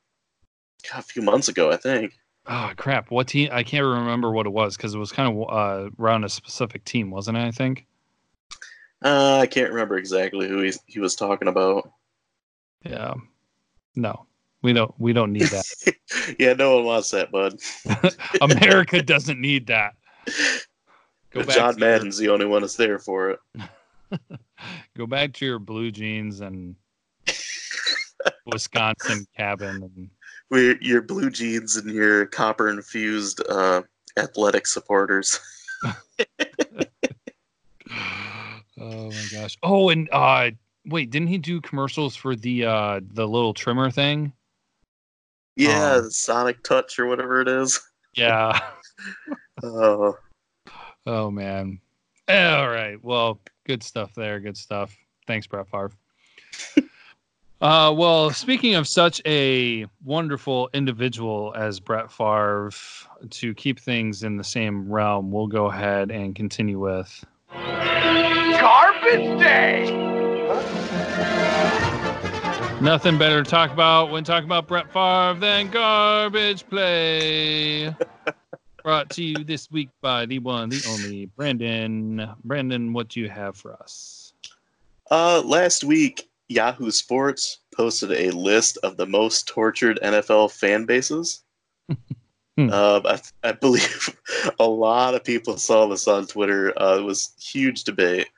a few months ago, I think. Oh crap! What team? I can't remember what it was because it was kind of uh, around a specific team, wasn't it? I think. Uh, I can't remember exactly who he he was talking about. Yeah. No, we don't. We don't need that. yeah, no one wants that, bud. America doesn't need that. Go back John to your- Madden's the only one that's there for it. Go back to your blue jeans and Wisconsin cabin and We, your blue jeans and your copper infused uh, athletic supporters. oh my gosh. Oh, and uh wait, didn't he do commercials for the uh the little trimmer thing? Yeah, Oh. the Sonic Touch or whatever it is. Yeah. Uh, Oh man. All right. Well, good stuff there. Good stuff. Thanks, Brett Favre. uh, well, speaking of such a wonderful individual as Brett Favre, to keep things in the same realm, we'll go ahead and continue with. Garbage Day! Nothing better to talk about when talking about Brett Favre than garbage play. Brought to you this week by the one, the only Brandon. Brandon, what do you have for us? uh, last week, Yahoo Sports posted a list of the most tortured NFL fan bases. Hmm. Um, I, I believe a lot of people saw this on Twitter. Uh, it was huge debate.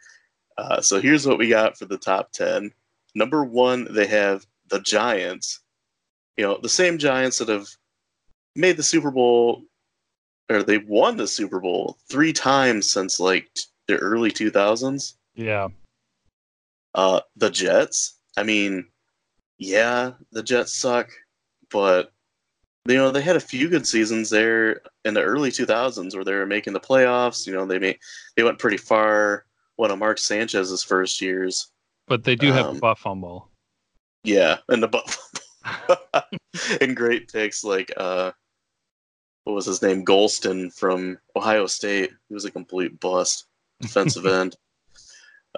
Uh, so here's what we got for the top 10. Number one, they have the Giants. You know, the same Giants that have made the Super Bowl, or they won the Super Bowl three times since like the early 2000s. Yeah. Uh, the Jets. I mean, yeah, the Jets suck, but you know they had a few good seasons there in the early 2000s where they were making the playoffs. You know they made they went pretty far. One of Mark Sanchez's first years. But they do have Um, a butt fumble. Yeah, and the bu- and great picks like uh, what was his name? Gholston from Ohio State. He was a complete bust, defensive end.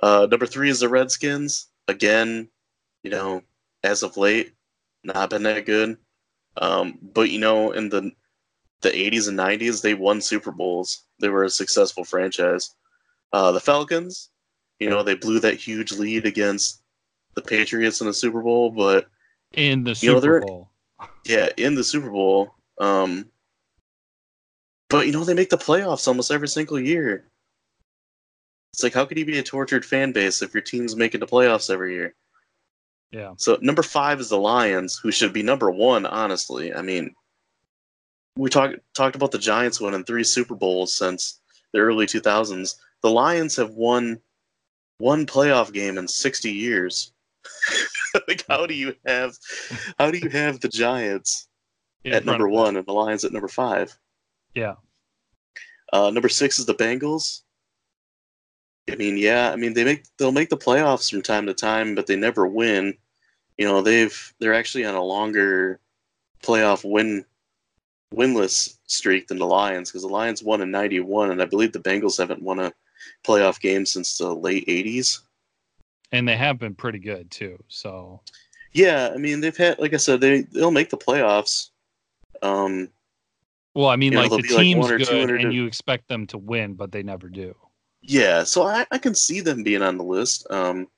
Uh, number three is the Redskins. Again, you know, as of late, not been that good. Um, but you know, in the the 80s and 90s, they won Super Bowls. They were a successful franchise. Uh, the Falcons, you know, they blew that huge lead against the Patriots in the Super Bowl, but In the Super know, Bowl. yeah, in the Super Bowl. Um, but you know, they make the playoffs almost every single year. It's like, how could you be a tortured fan base if your team's making the playoffs every year? Yeah. So number five is the Lions, who should be number one, honestly. I mean, we talked talked about the Giants winning three Super Bowls since the early 2000s. The Lions have won one playoff game in 60 years. like, how do you have, how do you have the Giants in at number one and the Lions at number five? Yeah. Uh, number six is the Bengals. I mean, yeah, I mean they make they'll make the playoffs from time to time, but they never win. you know they've they're actually on a longer playoff win winless streak than the Lions because the Lions won in '91, and I believe the Bengals haven't won a playoff game since the late '80s. And they have been pretty good too. So yeah, I mean they've had, like I said, they they'll make the playoffs. Um, well, I mean, You know, like the like team's two good, and you expect them to win, but they never do. yeah, so I, I can see them being on the list. Um,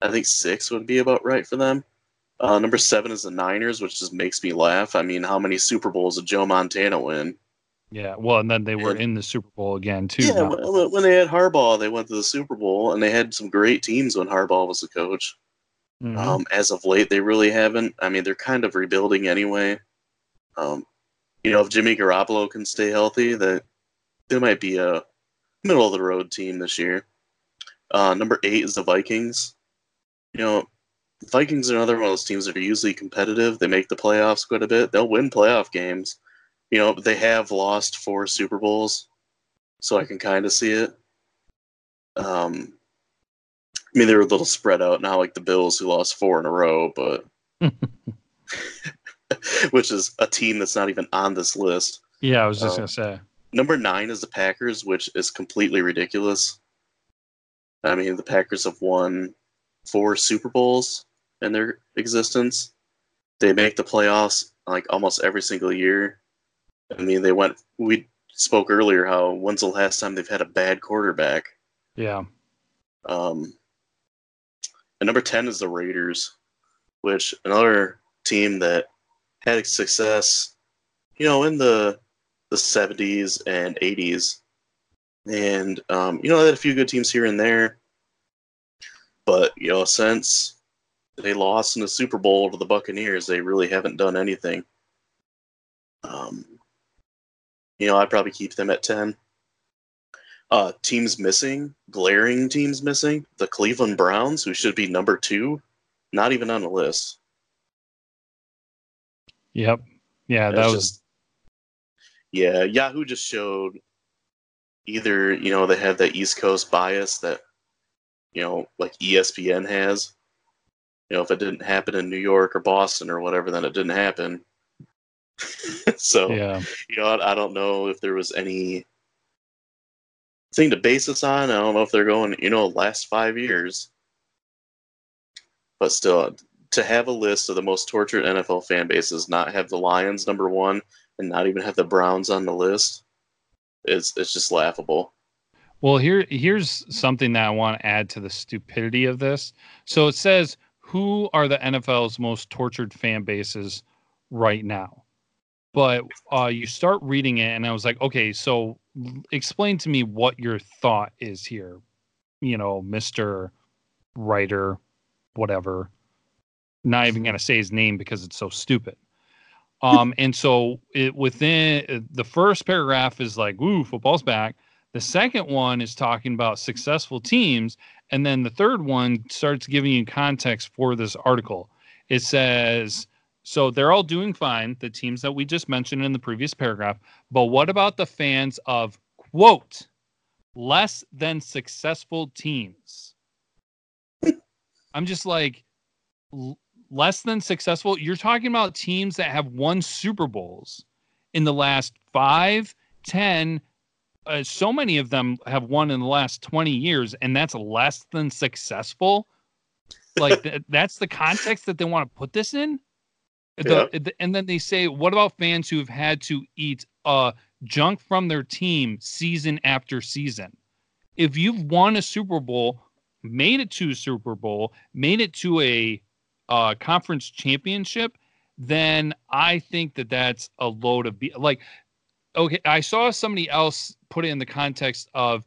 I think six would be about right for them. Uh, number seven is the Niners, which just makes me laugh. I mean, how many Super Bowls did Joe Montana win? Yeah. Well, and then they were And- in the Super Bowl again too. yeah, when, they had Harbaugh, they went to the Super Bowl, and they had some great teams when Harbaugh was the coach. Mhm. Um, as of late, they really haven't. I mean, they're kind of rebuilding anyway. Um, you know, if Jimmy Garoppolo can stay healthy, that they might be a middle of the road team this year. Uh, number eight is the Vikings. You know, Vikings are another one of those teams that are usually competitive. They make the playoffs quite a bit. They'll win playoff games. You know, they have lost four Super Bowls, so I can kind of see it. Um, I mean, they're a little spread out now, like the Bills, who lost four in a row, but which is a team that's not even on this list. yeah, I was just um, gonna say. Number nine is the Packers, which is completely ridiculous. I mean, the Packers have won four Super Bowls in their existence. They make the playoffs like almost every single year. I mean, they went. We spoke earlier how when's the last time they've had a bad quarterback? Yeah. Um, and number 10 is the Raiders, which another team that had success, you know, in the the 70s and 80s. And, um, you know, they had a few good teams here and there. But, you know, since they lost in the Super Bowl to the Buccaneers, they really haven't done anything. Um, you know, I'd probably keep them at 10. Uh, teams missing, glaring teams missing. The Cleveland Browns, who should be number two, not even on the list. Yep. Yeah, that was just, yeah. Yahoo just showed either you know they have that East Coast bias that you know like ESPN has. You know, if it didn't happen in New York or Boston or whatever, then it didn't happen. so yeah. you know, I, I don't know if there was any thing to base this on. I don't know if they're going, you know, last five years. But still, to have a list of the most tortured NFL fan bases, not have the Lions number one, and not even have the Browns on the list, it's it's just laughable. Well, here here's something that I want to add to the stupidity of this. So it says who are the NFL's most tortured fan bases right now? But uh, you start reading it, and I was like, okay, so explain to me what your thought is here. You know, Mister Writer, whatever. Not even gonna say his name because it's so stupid. Um, and so it within the first paragraph is like, "Ooh, football's back." The second one is talking about successful teams. And then the third one starts giving you context for this article. It says, so they're all doing fine, the teams that we just mentioned in the previous paragraph. But what about the fans of, quote, less than successful teams? I'm just like, l- less than successful. You're talking about teams that have won Super Bowls in the last five, ten, uh, so many of them have won in the last 20 years and that's less than successful like th- that's the context that they want to put this in the, the- and then they say what about fans who have had to eat uh junk from their team season after season if you've won a super bowl made it to a super bowl made it to a uh conference championship then i think that that's a load of be- like okay, I saw somebody else put it in the context of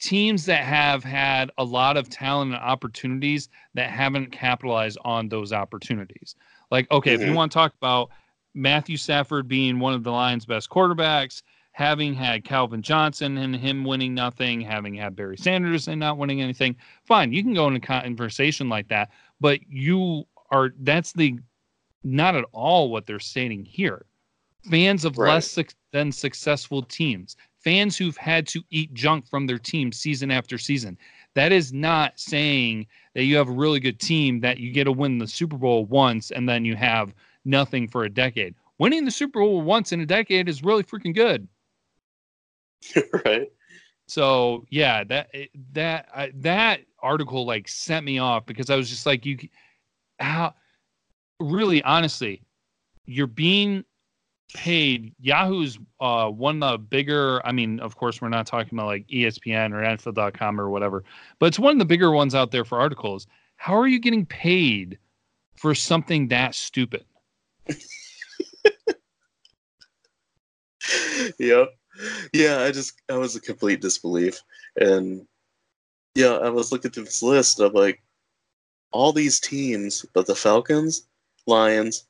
teams that have had a lot of talent and opportunities that haven't capitalized on those opportunities. Like, okay, if you Mhm. want to talk about Matthew Stafford being one of the Lions' best quarterbacks, having had Calvin Johnson and him winning nothing, having had Barry Sanders and not winning anything, fine, you can go in a conversation like that. But you are that's the not at all what they're stating here. Fans of Right. less suc than successful teams, fans who've had to eat junk from their team season after season. That is not saying that you have a really good team that you get to win the Super Bowl once and then you have nothing for a decade. Winning the Super Bowl once in a decade is really freaking good. right. So yeah, that that I, that article like sent me off because I was just like, you, how, really, honestly, you're being paid. Yahoo's uh, one of the bigger. I mean, of course, we're not talking about like ESPN or NFL.com or whatever, but it's one of the bigger ones out there for articles. How are you getting paid for something that stupid? yep. Yeah, I just I was a complete disbelief. And yeah, I was looking through this list of like all these teams, but the Falcons, Lions,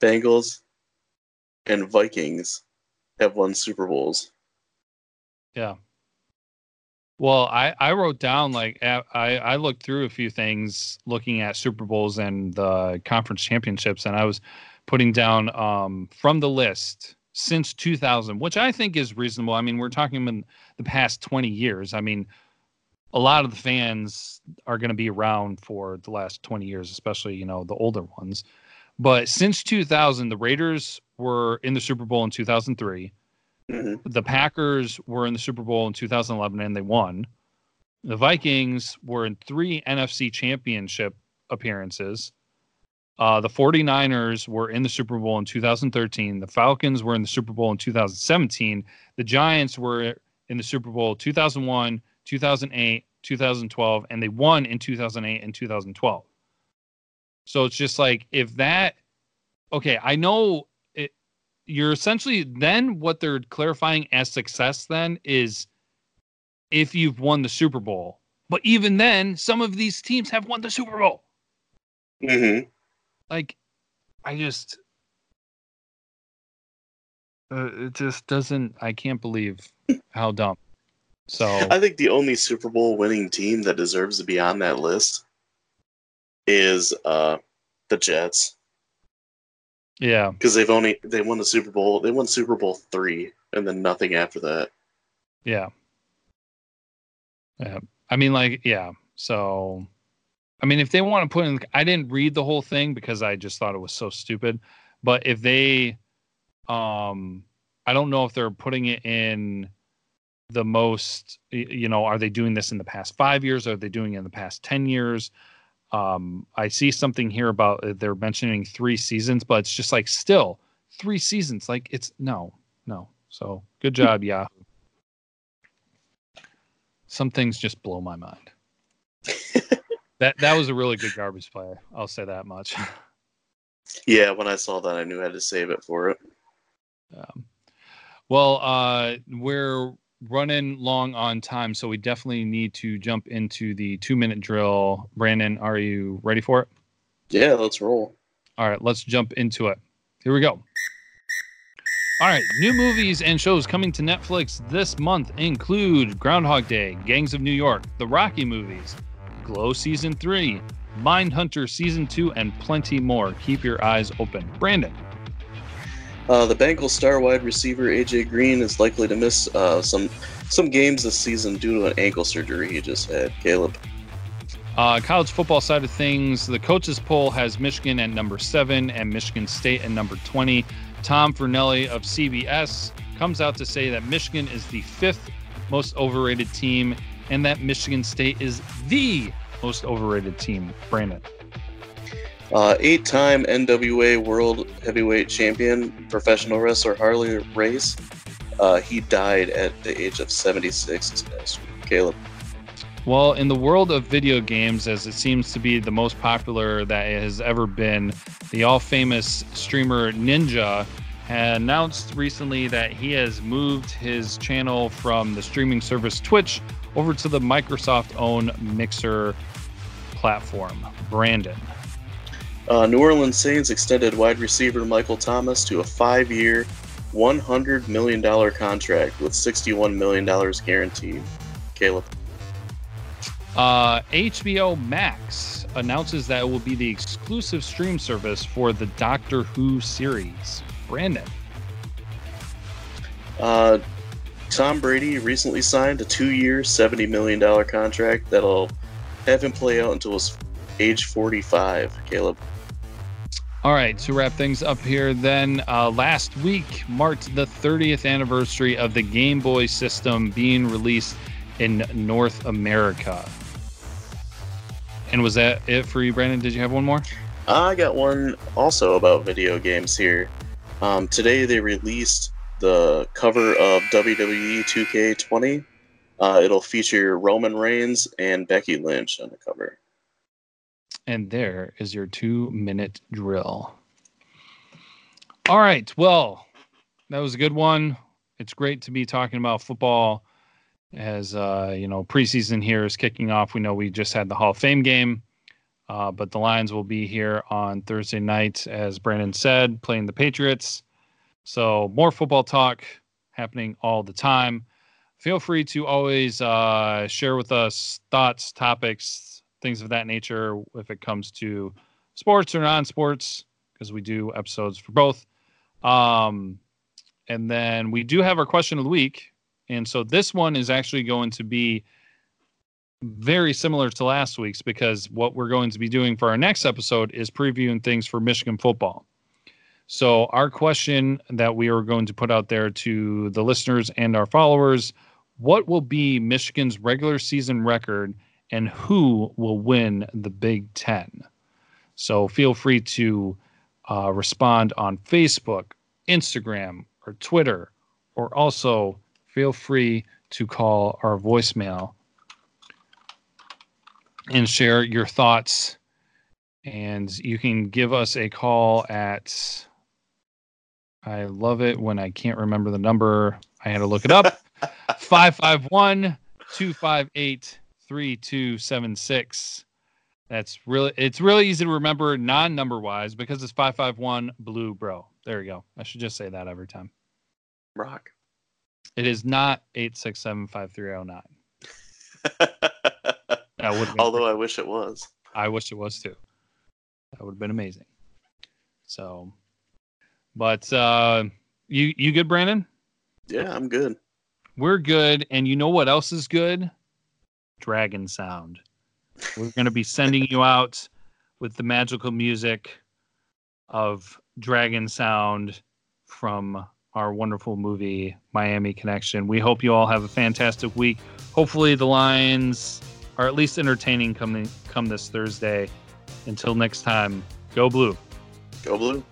Bengals, and Vikings have won Super Bowls. Yeah. Well, I, I wrote down like I, I looked through a few things looking at Super Bowls and the conference championships, and I was putting down um, from the list since 2000, which I think is reasonable. I mean, we're talking in the past 20 years. I mean, a lot of the fans are going to be around for the last 20 years, especially, you know, the older ones. But since 2000, the Raiders were in the Super Bowl in 2003. Mm-hmm. The Packers were in the Super Bowl in 2011 and they won. The Vikings were in three NFC championship appearances. Uh, the 49ers were in the Super Bowl in 2013. The Falcons were in the Super Bowl in 2017. The Giants were in the Super Bowl 2001, 2008, 2012, and they won in 2008 and 2012. So it's just like if that, okay, I know you're essentially then what they're clarifying as success then is if you've won the Super Bowl. But even then, some of these teams have won the Super Bowl. Mm-hmm. Like, I just, uh, it just doesn't. I can't believe how dumb. So I think the only Super Bowl winning team that deserves to be on that list is uh, the Jets. Yeah, because they've only they won the Super Bowl. They won Super Bowl three, and then nothing after that. Yeah. Yeah. I mean, like, yeah. So I mean, if they want to put in, I didn't read the whole thing because I just thought it was so stupid. But if they, um, I don't know if they're putting it in the most, you know, are they doing this in the past five years? Are they doing it in the past 10 years? Um, I see something here about uh, they're mentioning three seasons, but it's just like still three seasons. Like it's no, no. So good job, Yahoo. Some things just blow my mind. That that was a really good garbage play. I'll say that much. Yeah, when I saw that, I knew I had to save it for it. Um, well, uh, we're running long on time, so we definitely need to jump into the two minute drill. Brandon, are you ready for it? Yeah, let's roll. All right, let's jump into it. Here we go. All right, new movies and shows coming to Netflix this month include Groundhog Day, Gangs of New York, the Rocky movies, Glow Season 3, Mindhunter Season 2, and plenty more. Keep your eyes open. Brandon. Uh, the Bengals star wide receiver AJ Green is likely to miss uh, some some games this season due to an ankle surgery he just had. Caleb. Uh, college football side of things, the coaches poll has Michigan at number seven and Michigan State at number 20. Tom Fornelli of CBS comes out to say that Michigan is the fifth most overrated team and that Michigan State is the most overrated team. Brandon. Uh, eight time NWA World Heavyweight Champion, professional wrestler Harley Race. Uh, he died at the age of 76 Caleb. Well, in the world of video games, as it seems to be the most popular that it has ever been, the all famous streamer Ninja announced recently that he has moved his channel from the streaming service Twitch over to the Microsoft owned Mixer platform. Brandon. Uh, New Orleans Saints extended wide receiver Michael Thomas to a five year, $100 million contract with $61 million guaranteed. Caleb. Uh, HBO Max announces that it will be the exclusive stream service for the Doctor Who series. Brandon. Uh, Tom Brady recently signed a two-year, seventy million dollar contract that'll have him play out until his age forty-five. Caleb. All right, to wrap things up here, then uh, last week marked the 30th anniversary of the Game Boy system being released in North America. And was that it for you, Brandon? Did you have one more? I got one also about video games here. Um, today they released the cover of WWE 2K20. Uh, it'll feature Roman Reigns and Becky Lynch on the cover. And there is your two minute drill. All right. Well, that was a good one. It's great to be talking about football as, uh, you know, preseason here is kicking off. We know we just had the Hall of Fame game, uh, but the Lions will be here on Thursday night, as Brandon said, playing the Patriots. So more football talk happening all the time. Feel free to always uh, share with us thoughts, topics, things of that nature if it comes to sports or non-sports because we do episodes for both. Um, and then we do have our question of the week and so this one is actually going to be very similar to last week's because what we're going to be doing for our next episode is previewing things for michigan football. So our question that we are going to put out there to the listeners and our followers what will be michigan's regular season record and who will win the Big Ten. So feel free to uh, respond on Facebook, Instagram, or Twitter, or also feel free to call our voicemail and share your thoughts. And you can give us a call at, I love it when I can't remember the number. I had to look it up 551 258 3276. That's really it's really easy to remember non-number wise because it's 551 blue bro. There you go. I should just say that every time. Rock. It is not 8675309. that would Although I wish it was. I wish it was too. That would have been amazing. So but uh you you good Brandon? Yeah, I'm good. We're good and you know what else is good? Dragon Sound. We're going to be sending you out with the magical music of Dragon Sound from our wonderful movie Miami Connection. We hope you all have a fantastic week. Hopefully the Lions are at least entertaining coming come this Thursday. Until next time, go blue. Go blue.